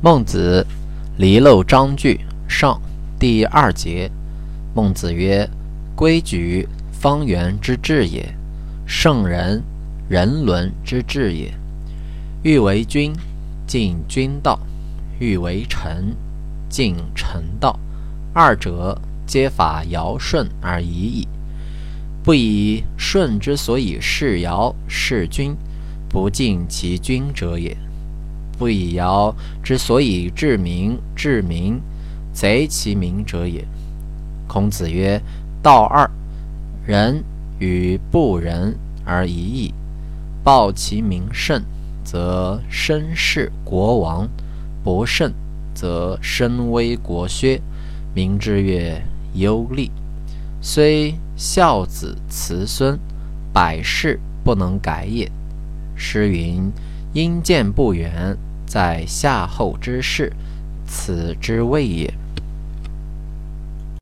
孟子离娄章句上第二节。孟子曰：“规矩，方圆之治也；圣人，人伦之治也。欲为君，尽君道；欲为臣，尽臣道。二者，皆法尧舜而已矣。不以舜之所以事尧事君，不敬其君者也。”不以尧之所以治民治民，贼其民者也。孔子曰：“道二，仁与不仁而已矣。报其民甚，则身事国王；不甚，则身危国削。民之曰忧利。虽孝子慈孙，百世不能改也。诗云：‘因见不远。’”在夏后之事，此之谓也。